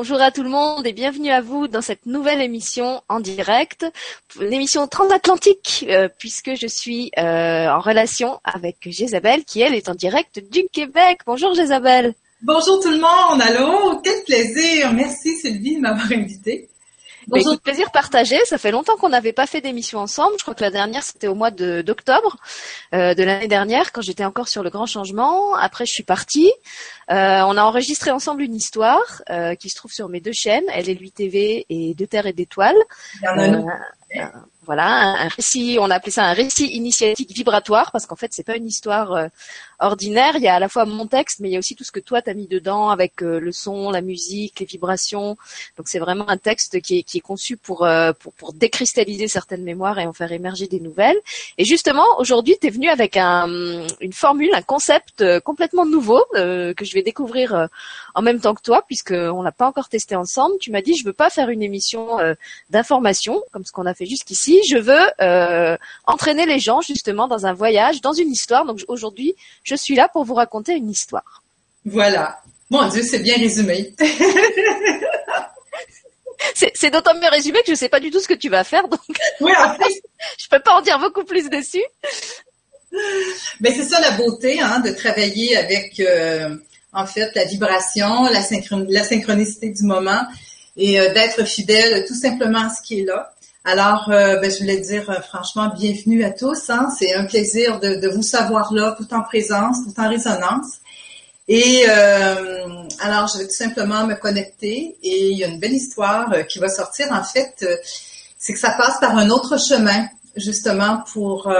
Bonjour à tout le monde et bienvenue à vous dans cette nouvelle émission en direct, l'émission transatlantique, euh, puisque je suis euh, en relation avec Jésabelle qui, elle, est en direct du Québec. Bonjour Jésabelle. Bonjour tout le monde, allô, quel plaisir. Merci Sylvie de m'avoir invitée. Bah, écoute, plaisir partagé. Ça fait longtemps qu'on n'avait pas fait d'émission ensemble. Je crois que la dernière c'était au mois de d'octobre euh, de l'année dernière quand j'étais encore sur le grand changement. Après je suis partie. Euh, on a enregistré ensemble une histoire euh, qui se trouve sur mes deux chaînes, Elle est lui TV et De Terre et d'Étoiles. Voilà, un, récit, on a appelé ça un récit initiatique vibratoire parce qu'en fait c'est pas une histoire euh, ordinaire. Il y a à la fois mon texte, mais il y a aussi tout ce que toi t'as mis dedans avec euh, le son, la musique, les vibrations. Donc c'est vraiment un texte qui est, qui est conçu pour, euh, pour, pour décristalliser certaines mémoires et en faire émerger des nouvelles. Et justement aujourd'hui tu es venu avec un, une formule, un concept complètement nouveau que je vais découvrir en même temps que toi puisque on l'a pas encore testé ensemble. Tu m'as dit je veux pas faire une émission d'information comme ce qu'on a fait jusqu'ici je veux euh, entraîner les gens justement dans un voyage, dans une histoire. Donc aujourd'hui, je suis là pour vous raconter une histoire. Voilà. Mon Dieu, c'est bien résumé. c'est d'autant mieux résumé que je ne sais pas du tout ce que tu vas faire, donc oui, en fait. je peux pas en dire beaucoup plus dessus. Mais c'est ça la beauté, hein, de travailler avec euh, en fait la vibration, la, la synchronicité du moment et euh, d'être fidèle tout simplement à ce qui est là. Alors, euh, ben, je voulais dire euh, franchement bienvenue à tous. Hein. C'est un plaisir de, vous savoir là, tout en présence, tout en résonance. Et euh, alors, je vais tout simplement me connecter et il y a une belle histoire qui va sortir. En fait, c'est que ça passe par un autre chemin, justement, pour,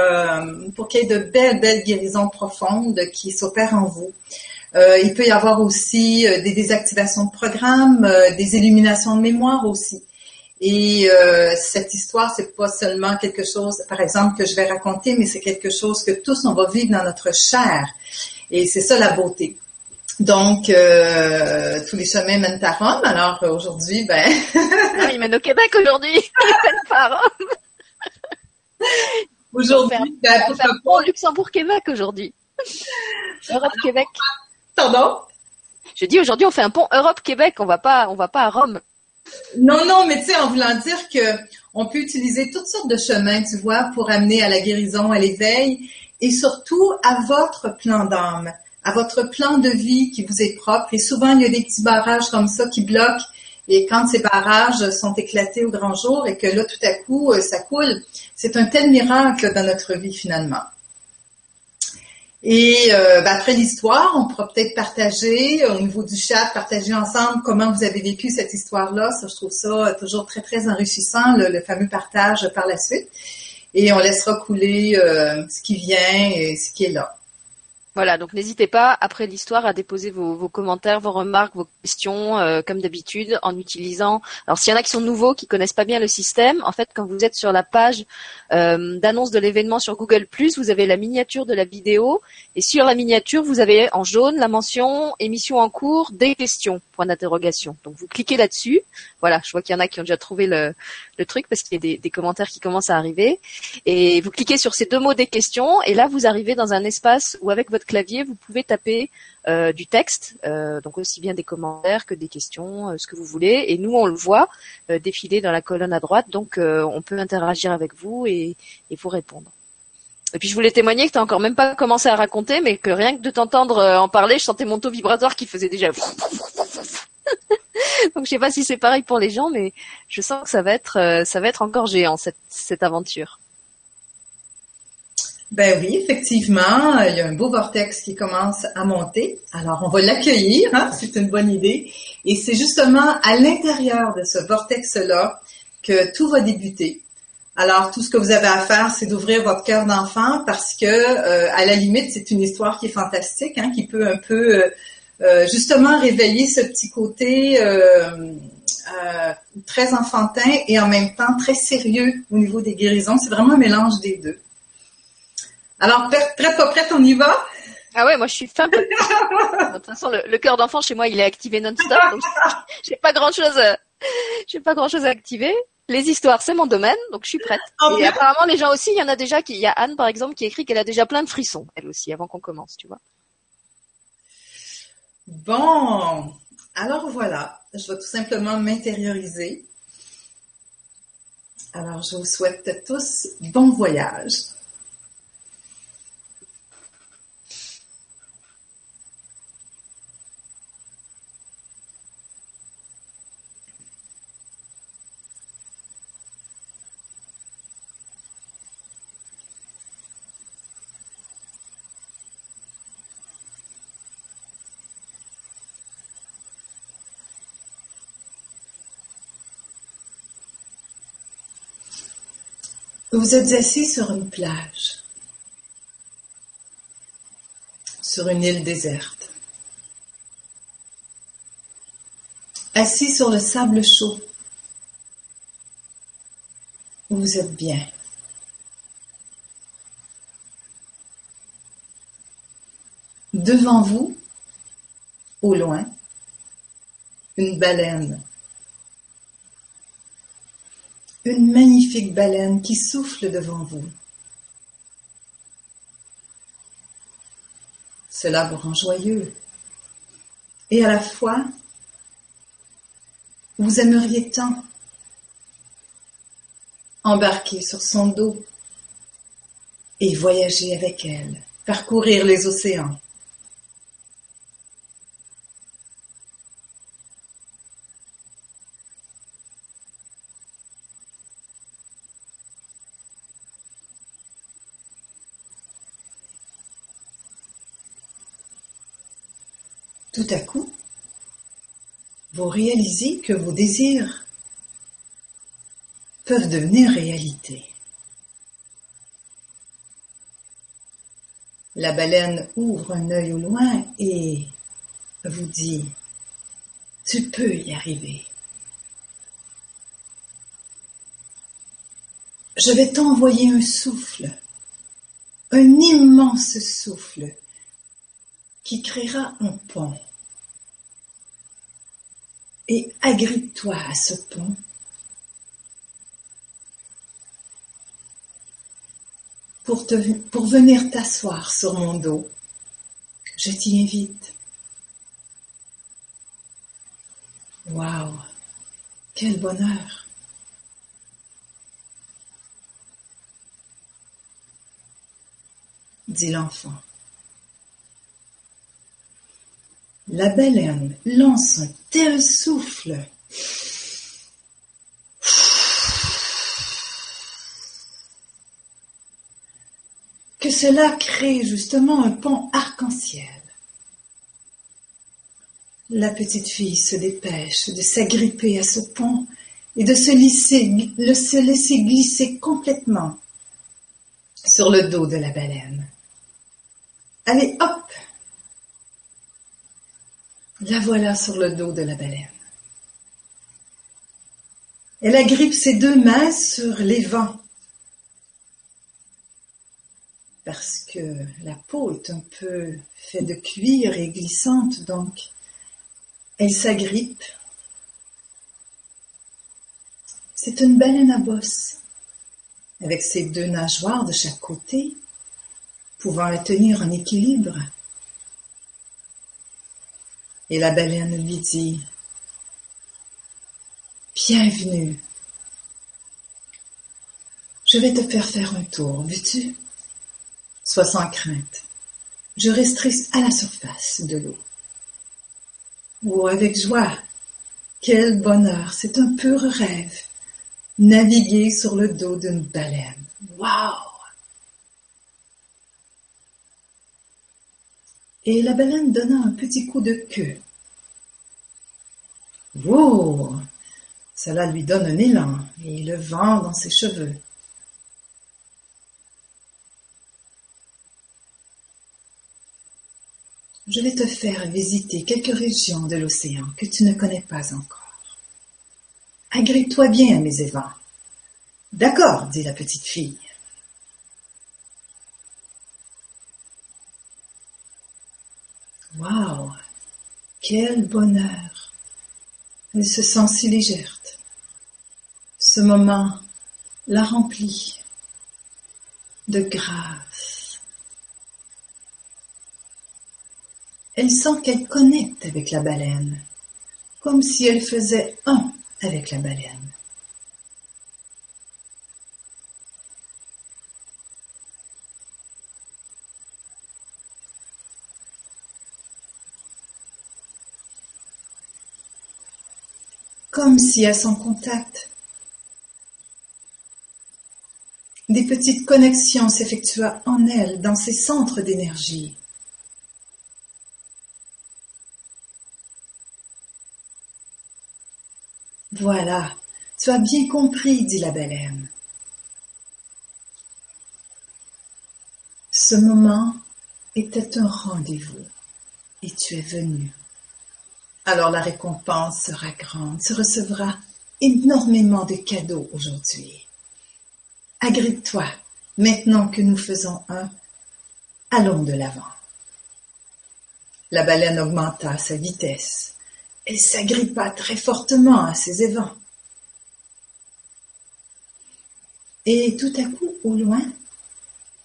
pour qu'il y ait de belles, belles guérisons profondes qui s'opèrent en vous. il peut y avoir aussi des désactivations de programmes, des illuminations de mémoire aussi. Et euh, cette histoire, c'est pas seulement quelque chose, par exemple, que je vais raconter, mais c'est quelque chose que tous on va vivre dans notre chair. Et c'est ça la beauté. Donc, euh, tous les chemins mènent à Rome. Alors aujourd'hui, ben. ah, ils mènent au Québec aujourd'hui. Ils mènent pas à Rome. Aujourd'hui, ben, on fait un pont Luxembourg-Québec aujourd'hui. Europe-Québec. Pardon? Je dis aujourd'hui, on fait un pont Europe-Québec. On va pas, on va pas à Rome. Non, non, mais tu sais, en voulant dire que on peut utiliser toutes sortes de chemins, tu vois, pour amener à la guérison, à l'éveil, et surtout à votre plan d'âme, à votre plan de vie qui vous est propre. Et souvent, il y a des petits barrages comme ça qui bloquent. Et quand ces barrages sont éclatés au grand jour et que là, tout à coup, euh, ça coule, c'est un tel miracle dans notre vie finalement. Et euh, ben, après l'histoire, on pourra peut-être partager au niveau du chat, partager ensemble comment vous avez vécu cette histoire-là. Ça, je trouve ça toujours très très enrichissant, le, fameux partage par la suite. Et on laissera couler euh, ce qui vient et ce qui est là. Voilà, donc n'hésitez pas après l'histoire à déposer vos, commentaires, vos remarques, vos questions, euh, comme d'habitude, en utilisant. Alors s'il y en a qui sont nouveaux, qui connaissent pas bien le système, en fait, quand vous êtes sur la page euh, d'annonce de l'événement sur Google vous avez la miniature de la vidéo, et sur la miniature, vous avez en jaune la mention émission en cours, des questions, point d'interrogation. Donc vous cliquez là-dessus. Voilà, je vois qu'il y en a qui ont déjà trouvé le, truc parce qu'il y a des, commentaires qui commencent à arriver. Et vous cliquez sur ces deux mots des questions, et là vous arrivez dans un espace où avec votre clavier, vous pouvez taper euh, du texte, euh, donc aussi bien des commentaires que des questions, euh, ce que vous voulez. Et nous, on le voit défiler dans la colonne à droite, donc on peut interagir avec vous et, vous répondre. Et puis je voulais témoigner que tu n'as encore même pas commencé à raconter, mais que rien que de t'entendre en parler, je sentais mon taux vibratoire qui faisait déjà. Donc je sais pas si c'est pareil pour les gens, mais je sens que ça va être, ça va être encore géant cette aventure. Ben oui, effectivement, il y a un beau vortex qui commence à monter. Alors, on va l'accueillir, hein, c'est une bonne idée. Et c'est justement à l'intérieur de ce vortex-là que tout va débuter. Alors, tout ce que vous avez à faire, c'est d'ouvrir votre cœur d'enfant parce que, euh, à la limite, c'est une histoire qui est fantastique, hein, qui peut un peu euh, euh, justement réveiller ce petit côté très enfantin et en même temps très sérieux au niveau des guérisons. C'est vraiment un mélange des deux. Alors, prête, pas prête, on y va? Ah ouais, moi je suis fan. de toute façon, le, cœur d'enfant chez moi, il est activé non-stop, donc j'ai pas grand-chose, j'ai pas grand-chose à activer. Les histoires, c'est mon domaine, donc je suis prête. Et apparemment, les gens aussi, il y en a déjà qui, il y a Anne par exemple qui écrit qu'elle a déjà plein de frissons, elle aussi, avant qu'on commence, tu vois. Bon, Alors voilà, je vais tout simplement m'intérioriser. Alors je vous souhaite tous bon voyage. Vous êtes assis sur une plage, sur une île déserte, assis sur le sable chaud. Vous êtes bien. Devant vous, au loin, une baleine une magnifique baleine qui souffle devant vous. Cela vous rend joyeux. Et à la fois, vous aimeriez tant embarquer sur son dos et voyager avec elle, parcourir les océans. Tout à coup, vous réalisez que vos désirs peuvent devenir réalité. La baleine ouvre un œil au loin et vous dit, tu peux y arriver. Je vais t'envoyer un souffle, un immense souffle qui créera un pont et agrippe-toi à ce pont. Pour, venir t'asseoir sur mon dos. Je t'y invite. Waouh, quel bonheur. dit l'enfant. La baleine lance un tel souffle que cela crée justement un pont arc-en-ciel. La petite fille se dépêche de s'agripper à ce pont et de se laisser, se laisser glisser complètement sur le dos de la baleine. Allez, hop la voilà sur le dos de la baleine. Elle agrippe ses deux mains sur les vents parce que la peau est un peu faite de cuir et glissante, donc elle s'agrippe. C'est une baleine à bosse, avec ses deux nageoires de chaque côté, pouvant la tenir en équilibre. Et la baleine lui dit, Bienvenue. Je vais te faire faire un tour, veux-tu? Sois sans crainte. Je resterai à la surface de l'eau. Oh, avec joie. Quel bonheur, c'est un pur rêve. Naviguer sur le dos d'une baleine. Waouh et la baleine donna un petit coup de queue. Wow Cela lui donne un élan et le vent dans ses cheveux. Je vais te faire visiter quelques régions de l'océan que tu ne connais pas encore. Agrippe-toi bien à mes évents. D'accord, dit la petite fille. Waouh Quel bonheur Elle se sent si légère. Ce moment la remplit de grâce. Elle sent qu'elle connecte avec la baleine, comme si elle faisait un avec la baleine. Comme si à son contact, des petites connexions s'effectuaient en elle dans ses centres d'énergie. Voilà, tu as bien compris, dit la baleine. Ce moment était un rendez-vous et tu es venu. Alors la récompense sera grande, tu recevras énormément de cadeaux aujourd'hui. Agrippe-toi, maintenant que nous faisons un, allons de l'avant. La baleine augmenta sa vitesse elle s'agrippa très fortement à ces évents. Et tout à coup, au loin,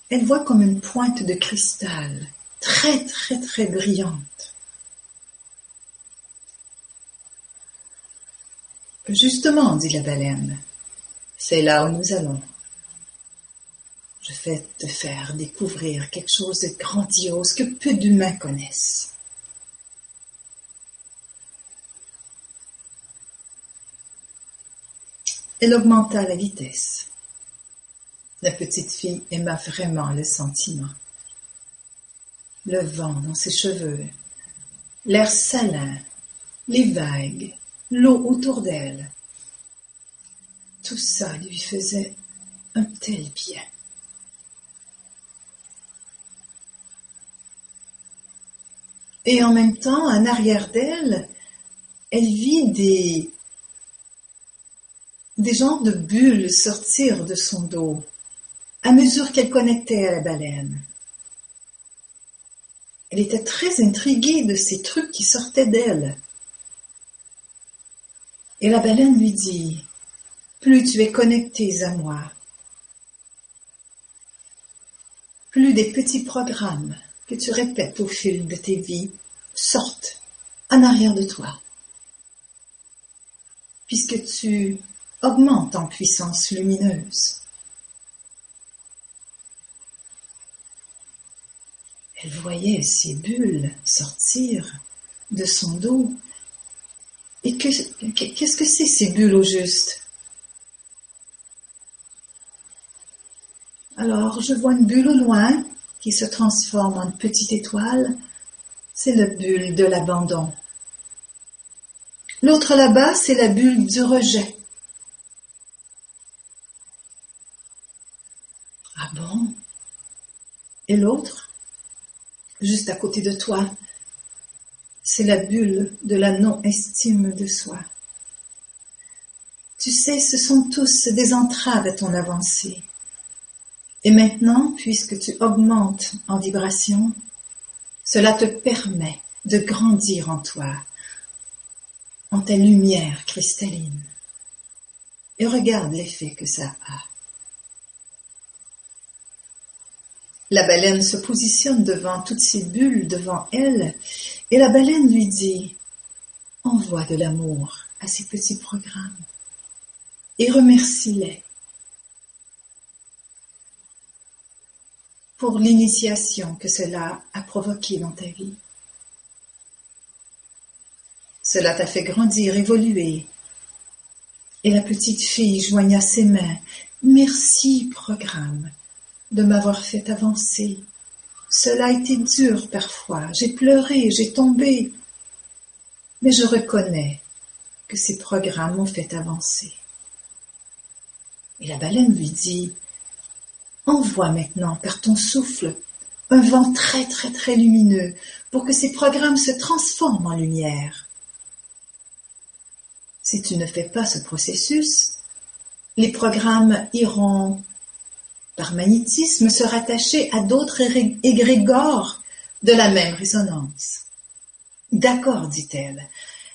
elle voit comme une pointe de cristal, très très très brillante. Justement, dit la baleine, c'est là où nous allons. Je vais te faire découvrir quelque chose de grandiose que peu d'humains connaissent. Elle augmenta la vitesse. La petite fille aima vraiment le sentiment. Le vent dans ses cheveux, l'air salin, les vagues, l'eau autour d'elle. Tout ça lui faisait un tel bien. Et en même temps, en arrière d'elle, elle vit des des genres de bulles sortirent de son dos à mesure qu'elle connectait à la baleine. Elle était très intriguée de ces trucs qui sortaient d'elle. Et la baleine lui dit, plus tu es connecté à moi, plus des petits programmes que tu répètes au fil de tes vies sortent en arrière de toi. Puisque tu augmente en puissance lumineuse. Elle voyait ces bulles sortir de son dos. Et qu'est-ce que c'est ces bulles au juste? Alors, je vois une bulle au loin qui se transforme en petite étoile. C'est la bulle de l'abandon. L'autre là-bas, c'est la bulle du rejet. Et l'autre, juste à côté de toi, c'est la bulle de la non-estime de soi. Tu sais, ce sont tous des entraves à ton avancée. Et maintenant, puisque tu augmentes en vibration, cela te permet de grandir en toi, en ta lumière cristalline. Et regarde l'effet que ça a. La baleine se positionne devant toutes ces bulles devant elle, et la baleine lui dit Envoie de l'amour à ces petits programmes et remercie-les pour l'initiation que cela a provoquée dans ta vie. Cela t'a fait grandir, évoluer. Et la petite fille joigna ses mains. Merci, programme de m'avoir fait avancer. Cela a été dur parfois, j'ai pleuré, j'ai tombé, mais je reconnais que ces programmes m'ont fait avancer. Et la baleine lui dit, envoie maintenant par ton souffle un vent très très très lumineux pour que ces programmes se transforment en lumière. Si tu ne fais pas ce processus, les programmes iront par magnétisme, se rattacher à d'autres égrégores de la même résonance. D'accord, dit-elle.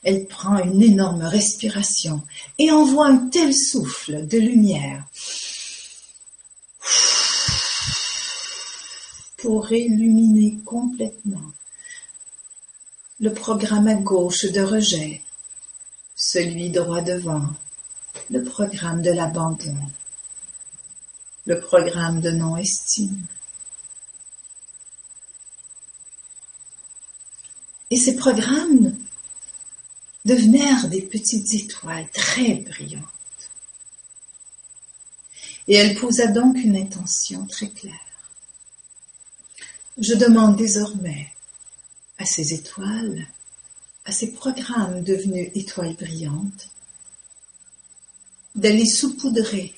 Elle prend une énorme respiration et envoie un tel souffle de lumière pour illuminer complètement le programme à gauche de rejet celui droit devant, le programme de l'abandon, le programme de non-estime. Et ces programmes devenèrent des petites étoiles très brillantes. Et elle posa donc une intention très claire. Je demande désormais à ces étoiles, à ces programmes devenus étoiles brillantes, d'aller saupoudrer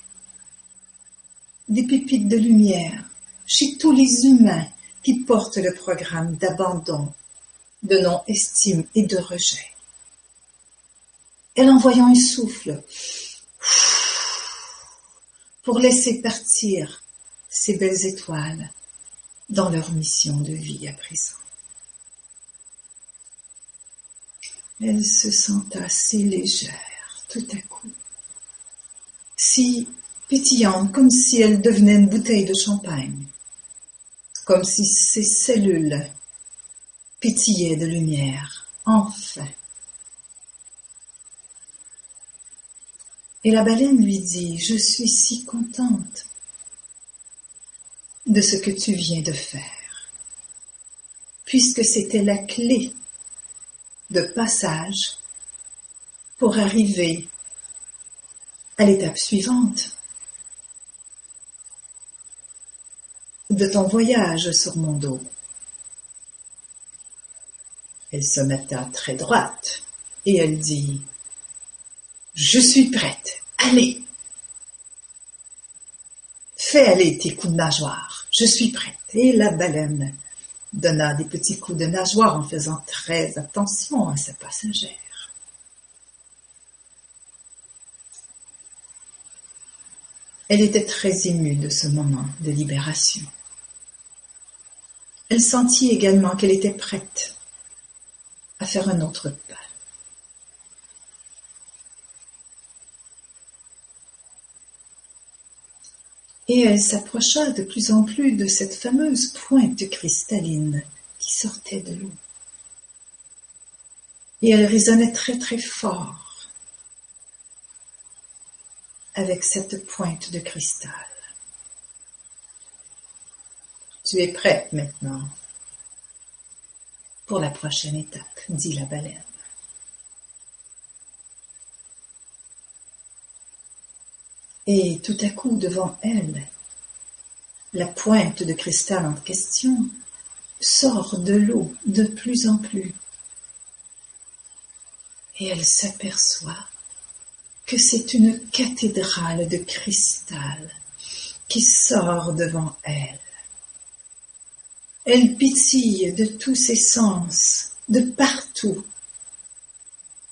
des pépites de lumière chez tous les humains qui portent le programme d'abandon, de non-estime et de rejet. Elle envoyant un souffle pour laisser partir ces belles étoiles dans leur mission de vie à présent. Elle se senta si légère tout à coup, si pétillante comme si elle devenait une bouteille de champagne, comme si ses cellules pétillaient de lumière, enfin. Et la baleine lui dit, je suis si contente de ce que tu viens de faire, puisque c'était la clé de passage pour arriver à l'étape suivante de ton voyage sur mon dos. Elle se metta très droite et elle dit, Je suis prête, allez, fais aller tes coups de nageoire, je suis prête. Et la baleine donna des petits coups de nageoire en faisant très attention à sa passagère. Elle était très émue de ce moment de libération. Elle sentit également qu'elle était prête à faire un autre pas. Et elle s'approcha de plus en plus de cette fameuse pointe cristalline qui sortait de l'eau. Et elle résonnait très très fort avec cette pointe de cristal. Tu es prête maintenant pour la prochaine étape, dit la baleine. Et tout à coup, devant elle, la pointe de cristal en question sort de l'eau de plus en plus. Et elle s'aperçoit que c'est une cathédrale de cristal qui sort devant elle. Elle pétille de tous ses sens, de partout.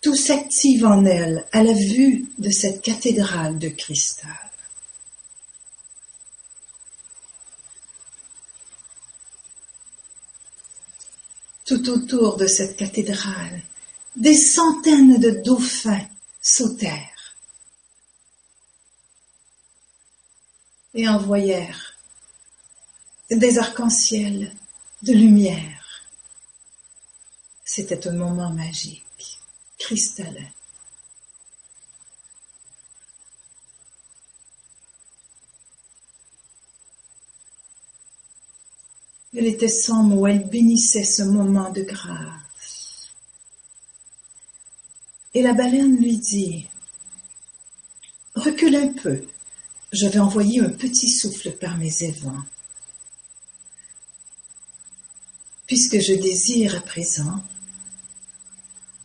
Tout s'active en elle à la vue de cette cathédrale de cristal. Tout autour de cette cathédrale, des centaines de dauphins sautèrent et envoyèrent des arcs-en-ciel de lumière. C'était un moment magique, cristallin. Elle était sans mots, elle bénissait ce moment de grâce. Et la baleine lui dit, recule un peu, je vais envoyer un petit souffle par mes évents. Puisque je désire à présent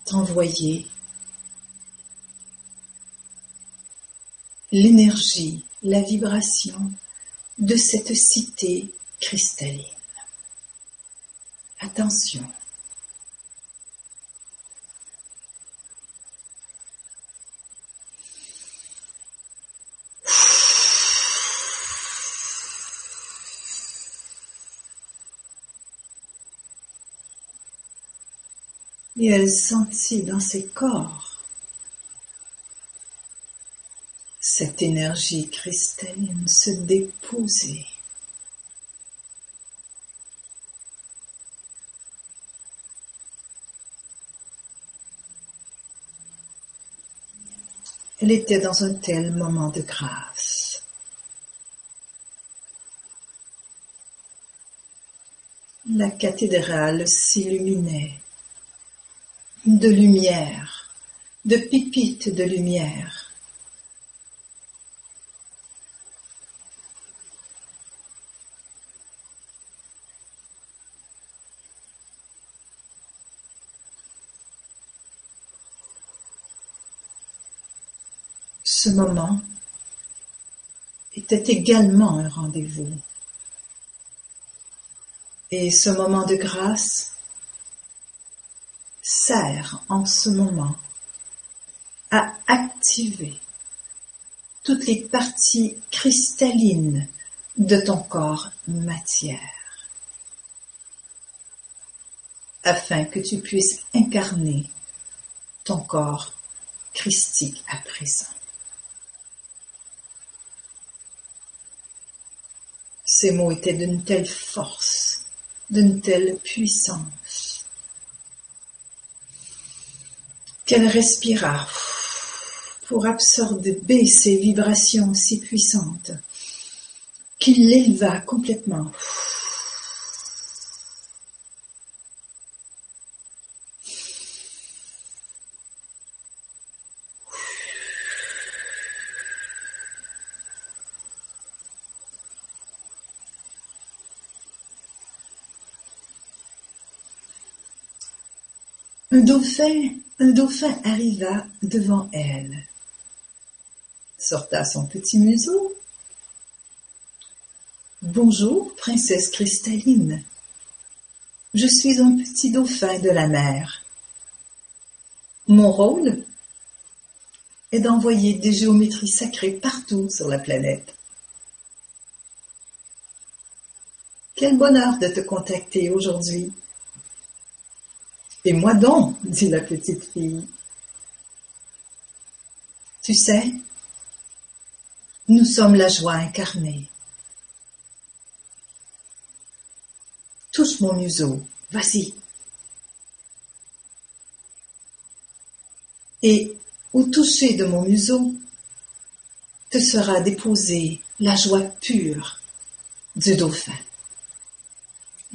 t'envoyer l'énergie, la vibration de cette cité cristalline. Attention. Et elle sentit dans ses corps cette énergie cristalline se déposer. Elle était dans un tel moment de grâce. La cathédrale s'illuminait de lumière, de pipites de lumière. Ce moment était également un rendez-vous. Et ce moment de grâce sert en ce moment à activer toutes les parties cristallines de ton corps matière, afin que tu puisses incarner ton corps christique à présent. Ces mots étaient d'une telle force, d'une telle puissance, qu'elle respira pour absorber ces vibrations si puissantes qu'il l'éleva complètement. Un dauphin, arriva devant elle, sorta son petit museau. Bonjour, princesse cristalline. Je suis un petit dauphin de la mer. Mon rôle est d'envoyer des géométries sacrées partout sur la planète. Quel bonheur de te contacter aujourd'hui. Et moi donc, dit la petite fille. Tu sais, nous sommes la joie incarnée. Touche mon museau, vas-y. Et au toucher de mon museau, te sera déposée la joie pure du dauphin.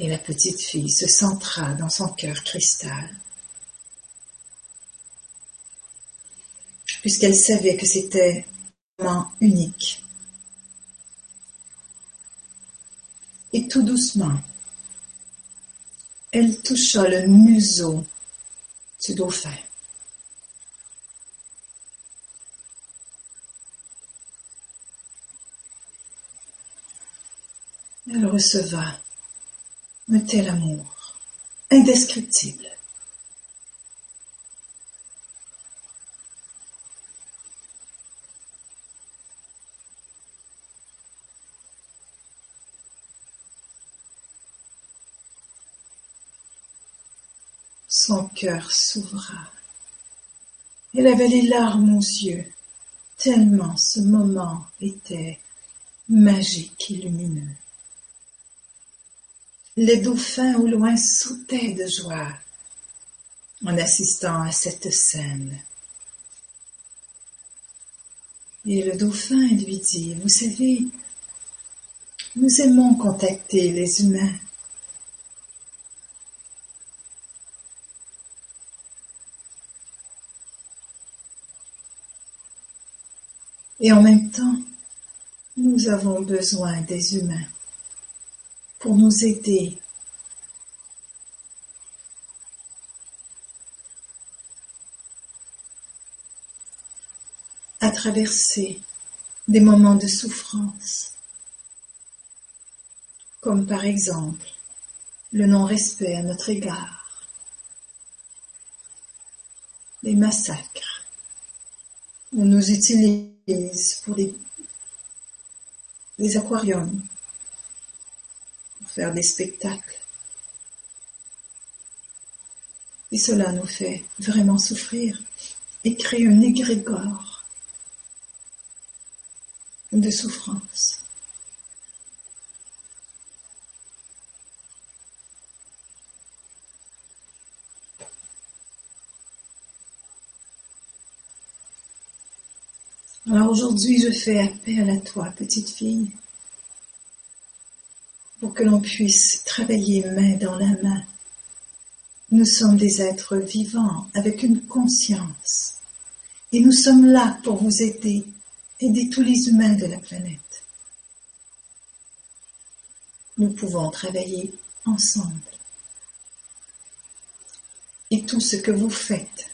Et la petite fille se centra dans son cœur cristal, puisqu'elle savait que c'était un moment unique. Et tout doucement, elle toucha le museau du dauphin. Elle receva un tel amour, indescriptible. Son cœur s'ouvra. Elle avait les larmes aux yeux, tellement ce moment était magique et lumineux. Les dauphins au loin sautaient de joie en assistant à cette scène. Et le dauphin lui dit, vous savez, nous aimons contacter les humains. Et en même temps, nous avons besoin des humains pour nous aider. À traverser des moments de souffrance, comme par exemple le non-respect à notre égard, les massacres, on nous utilise pour des, aquariums, des spectacles. Et cela nous fait vraiment souffrir et crée un égrégore de souffrance. Alors aujourd'hui, je fais appel à toi, petite fille, pour que l'on puisse travailler main dans la main. Nous sommes des êtres vivants avec une conscience et nous sommes là pour vous aider, aider tous les humains de la planète. Nous pouvons travailler ensemble. Et tout ce que vous faites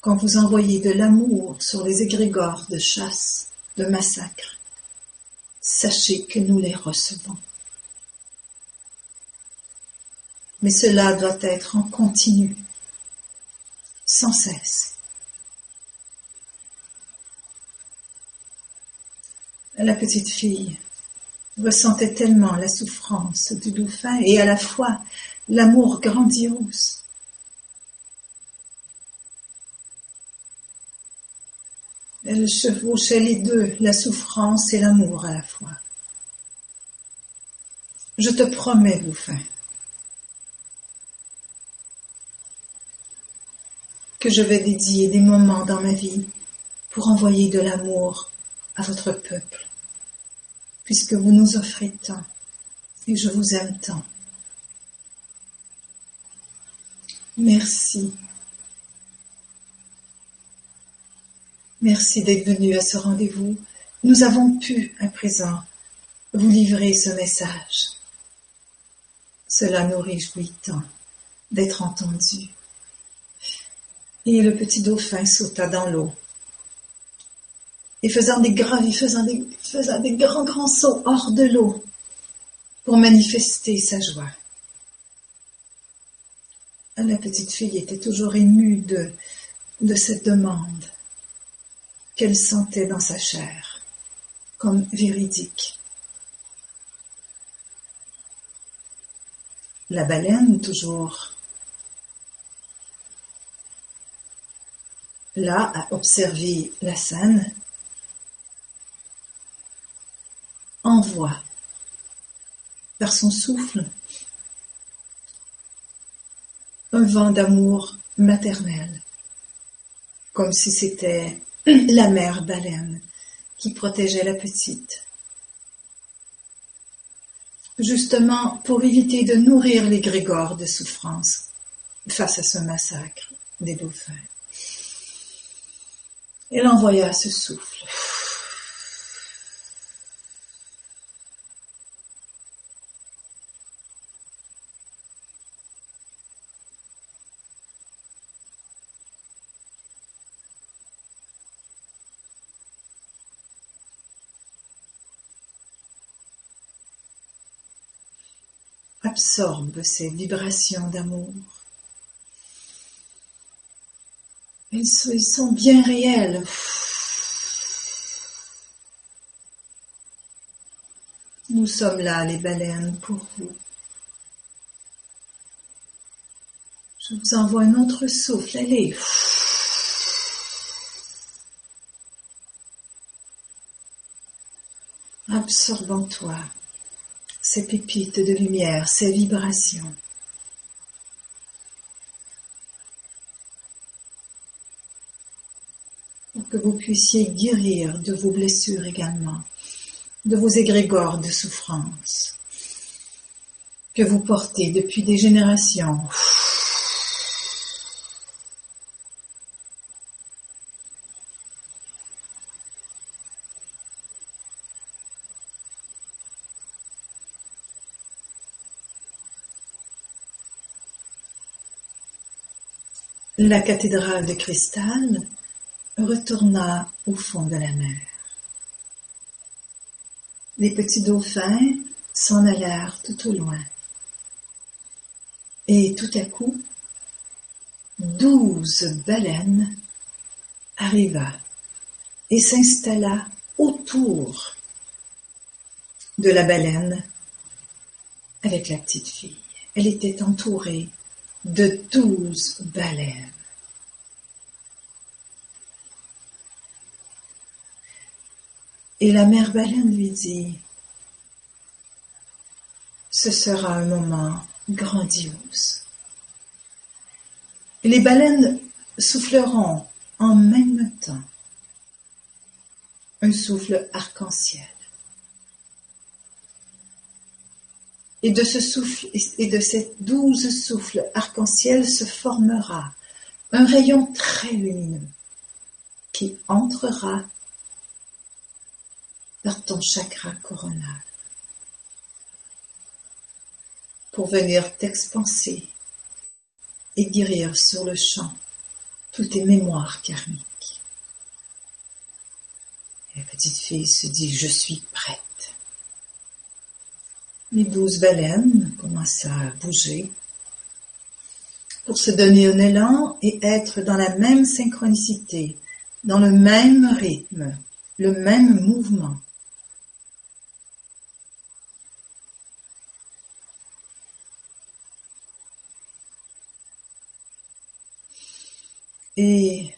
quand vous envoyez de l'amour sur les égrégores de chasse, de massacre, sachez que nous les recevons. Mais cela doit être en continu, sans cesse. La petite fille ressentait tellement la souffrance du dauphin et à la fois l'amour grandiose Elle chevauchait les deux, la souffrance et l'amour à la fois. Je te promets, Dauphin, que je vais dédier des moments dans ma vie pour envoyer de l'amour à votre peuple, puisque vous nous offrez tant et je vous aime tant. Merci Merci d'être venu à ce rendez-vous. Nous avons pu, à présent, vous livrer ce message. Cela nous réjouit tant d'être entendu. Et le petit dauphin sauta dans l'eau. Et faisant des grands, faisant des, grands, grands sauts hors de l'eau pour manifester sa joie. La petite fille était toujours émue de cette demande qu'elle sentait dans sa chair, comme véridique. La baleine, toujours là à observer la scène, envoie par son souffle un vent d'amour maternel, comme si c'était la mère baleine qui protégeait la petite. Justement pour éviter de nourrir les grégores de souffrance face à ce massacre des dauphins. Elle envoya ce souffle absorbe ces vibrations d'amour. Ils sont, bien réels. Nous sommes là, les baleines, pour vous. Je vous envoie un autre souffle. Allez. Absorbe en toi ces pépites de lumière, ces vibrations. Que vous puissiez guérir de vos blessures également, de vos égrégores de souffrance que vous portez depuis des générations. La cathédrale de cristal retourna au fond de la mer. Les petits dauphins s'en allèrent tout au loin. Et tout à coup, douze baleines arriva et s'installa autour de la baleine avec la petite fille. Elle était entourée de douze baleines. Et la mère baleine lui dit, ce sera un moment grandiose. les baleines souffleront en même temps. un souffle arc-en-ciel. Et de ce souffle et de ces douze souffles arc-en-ciel se formera un rayon très lumineux qui entrera dans ton chakra coronal pour venir t'expanser et guérir sur le champ toutes tes mémoires karmiques. La petite fille se dit, je suis prête. Les douze baleines commencent à bouger pour se donner un élan et être dans la même synchronicité, dans le même rythme, le même mouvement. Et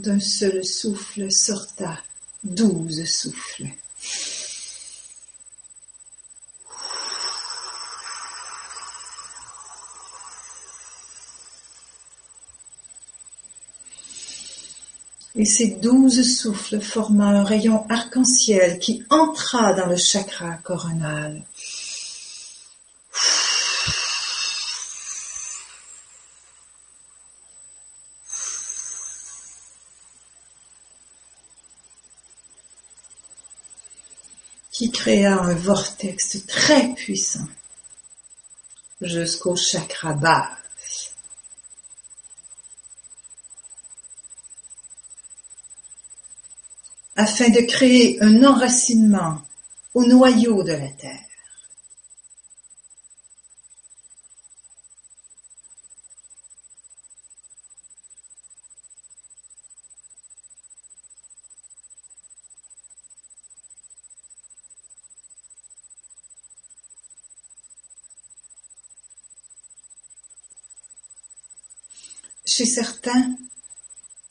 d'un seul souffle sorta douze souffles. Et ces douze souffles forma un rayon arc-en-ciel qui entra dans le chakra coronal. Qui créa un vortex très puissant jusqu'au chakra bas afin de créer un enracinement au noyau de la Terre.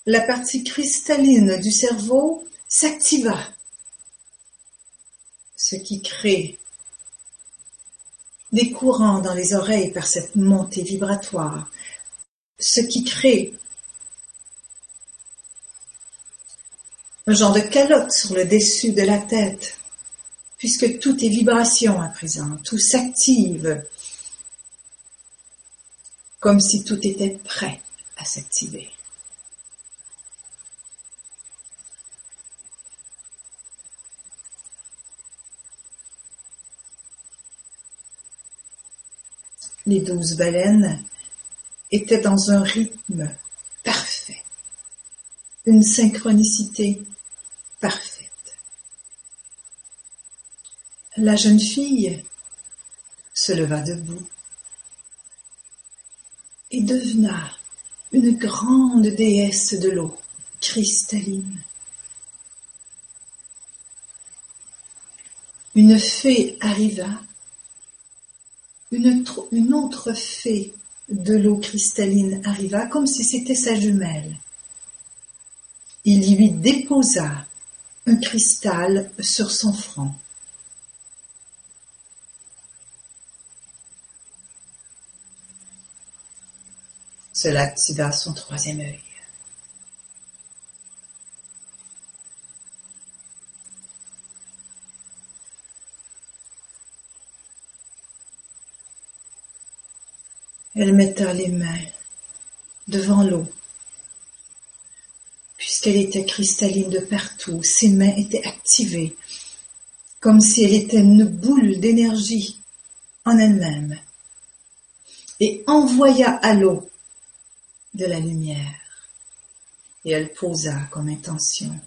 La partie cristalline du cerveau s'activa, ce qui crée des courants dans les oreilles par cette montée vibratoire, ce qui crée un genre de calotte sur le dessus de la tête, puisque tout est vibration à présent, tout s'active, comme si tout était prêt s'activer. les douze baleines étaient dans un rythme parfait, une synchronicité parfaite. La jeune fille se leva debout et devena une grande déesse de l'eau, cristalline. Une fée arriva une, autre fée de l'eau cristalline arriva comme si c'était sa jumelle. Il lui déposa un cristal sur son front. Cela activa son troisième œil. Elle metta les mains devant l'eau. Puisqu'elle était cristalline de partout, ses mains étaient activées, comme si elle était une boule d'énergie en elle-même, et envoya à l'eau de la lumière. Et elle posa comme intention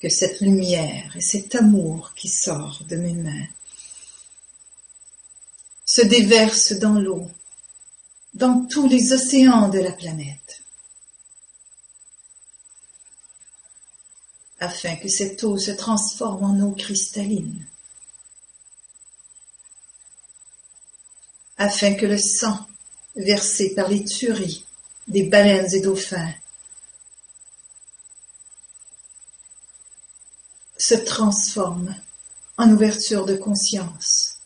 que cette lumière et cet amour qui sort de mes mains se déverse dans l'eau, dans tous les océans de la planète, afin que cette eau se transforme en eau cristalline, afin que le sang versé par les tueries des baleines et dauphins se transforme en ouverture de conscience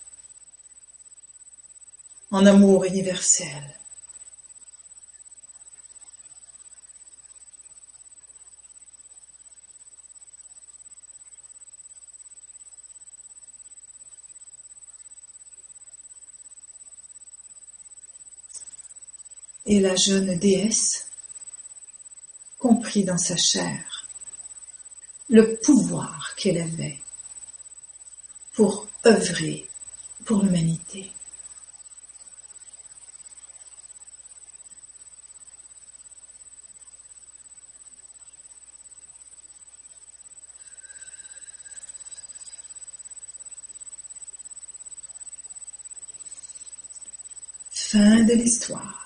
en amour universel. Et la jeune déesse comprit dans sa chair le pouvoir qu'elle avait pour œuvrer pour l'humanité. Fin de l'histoire.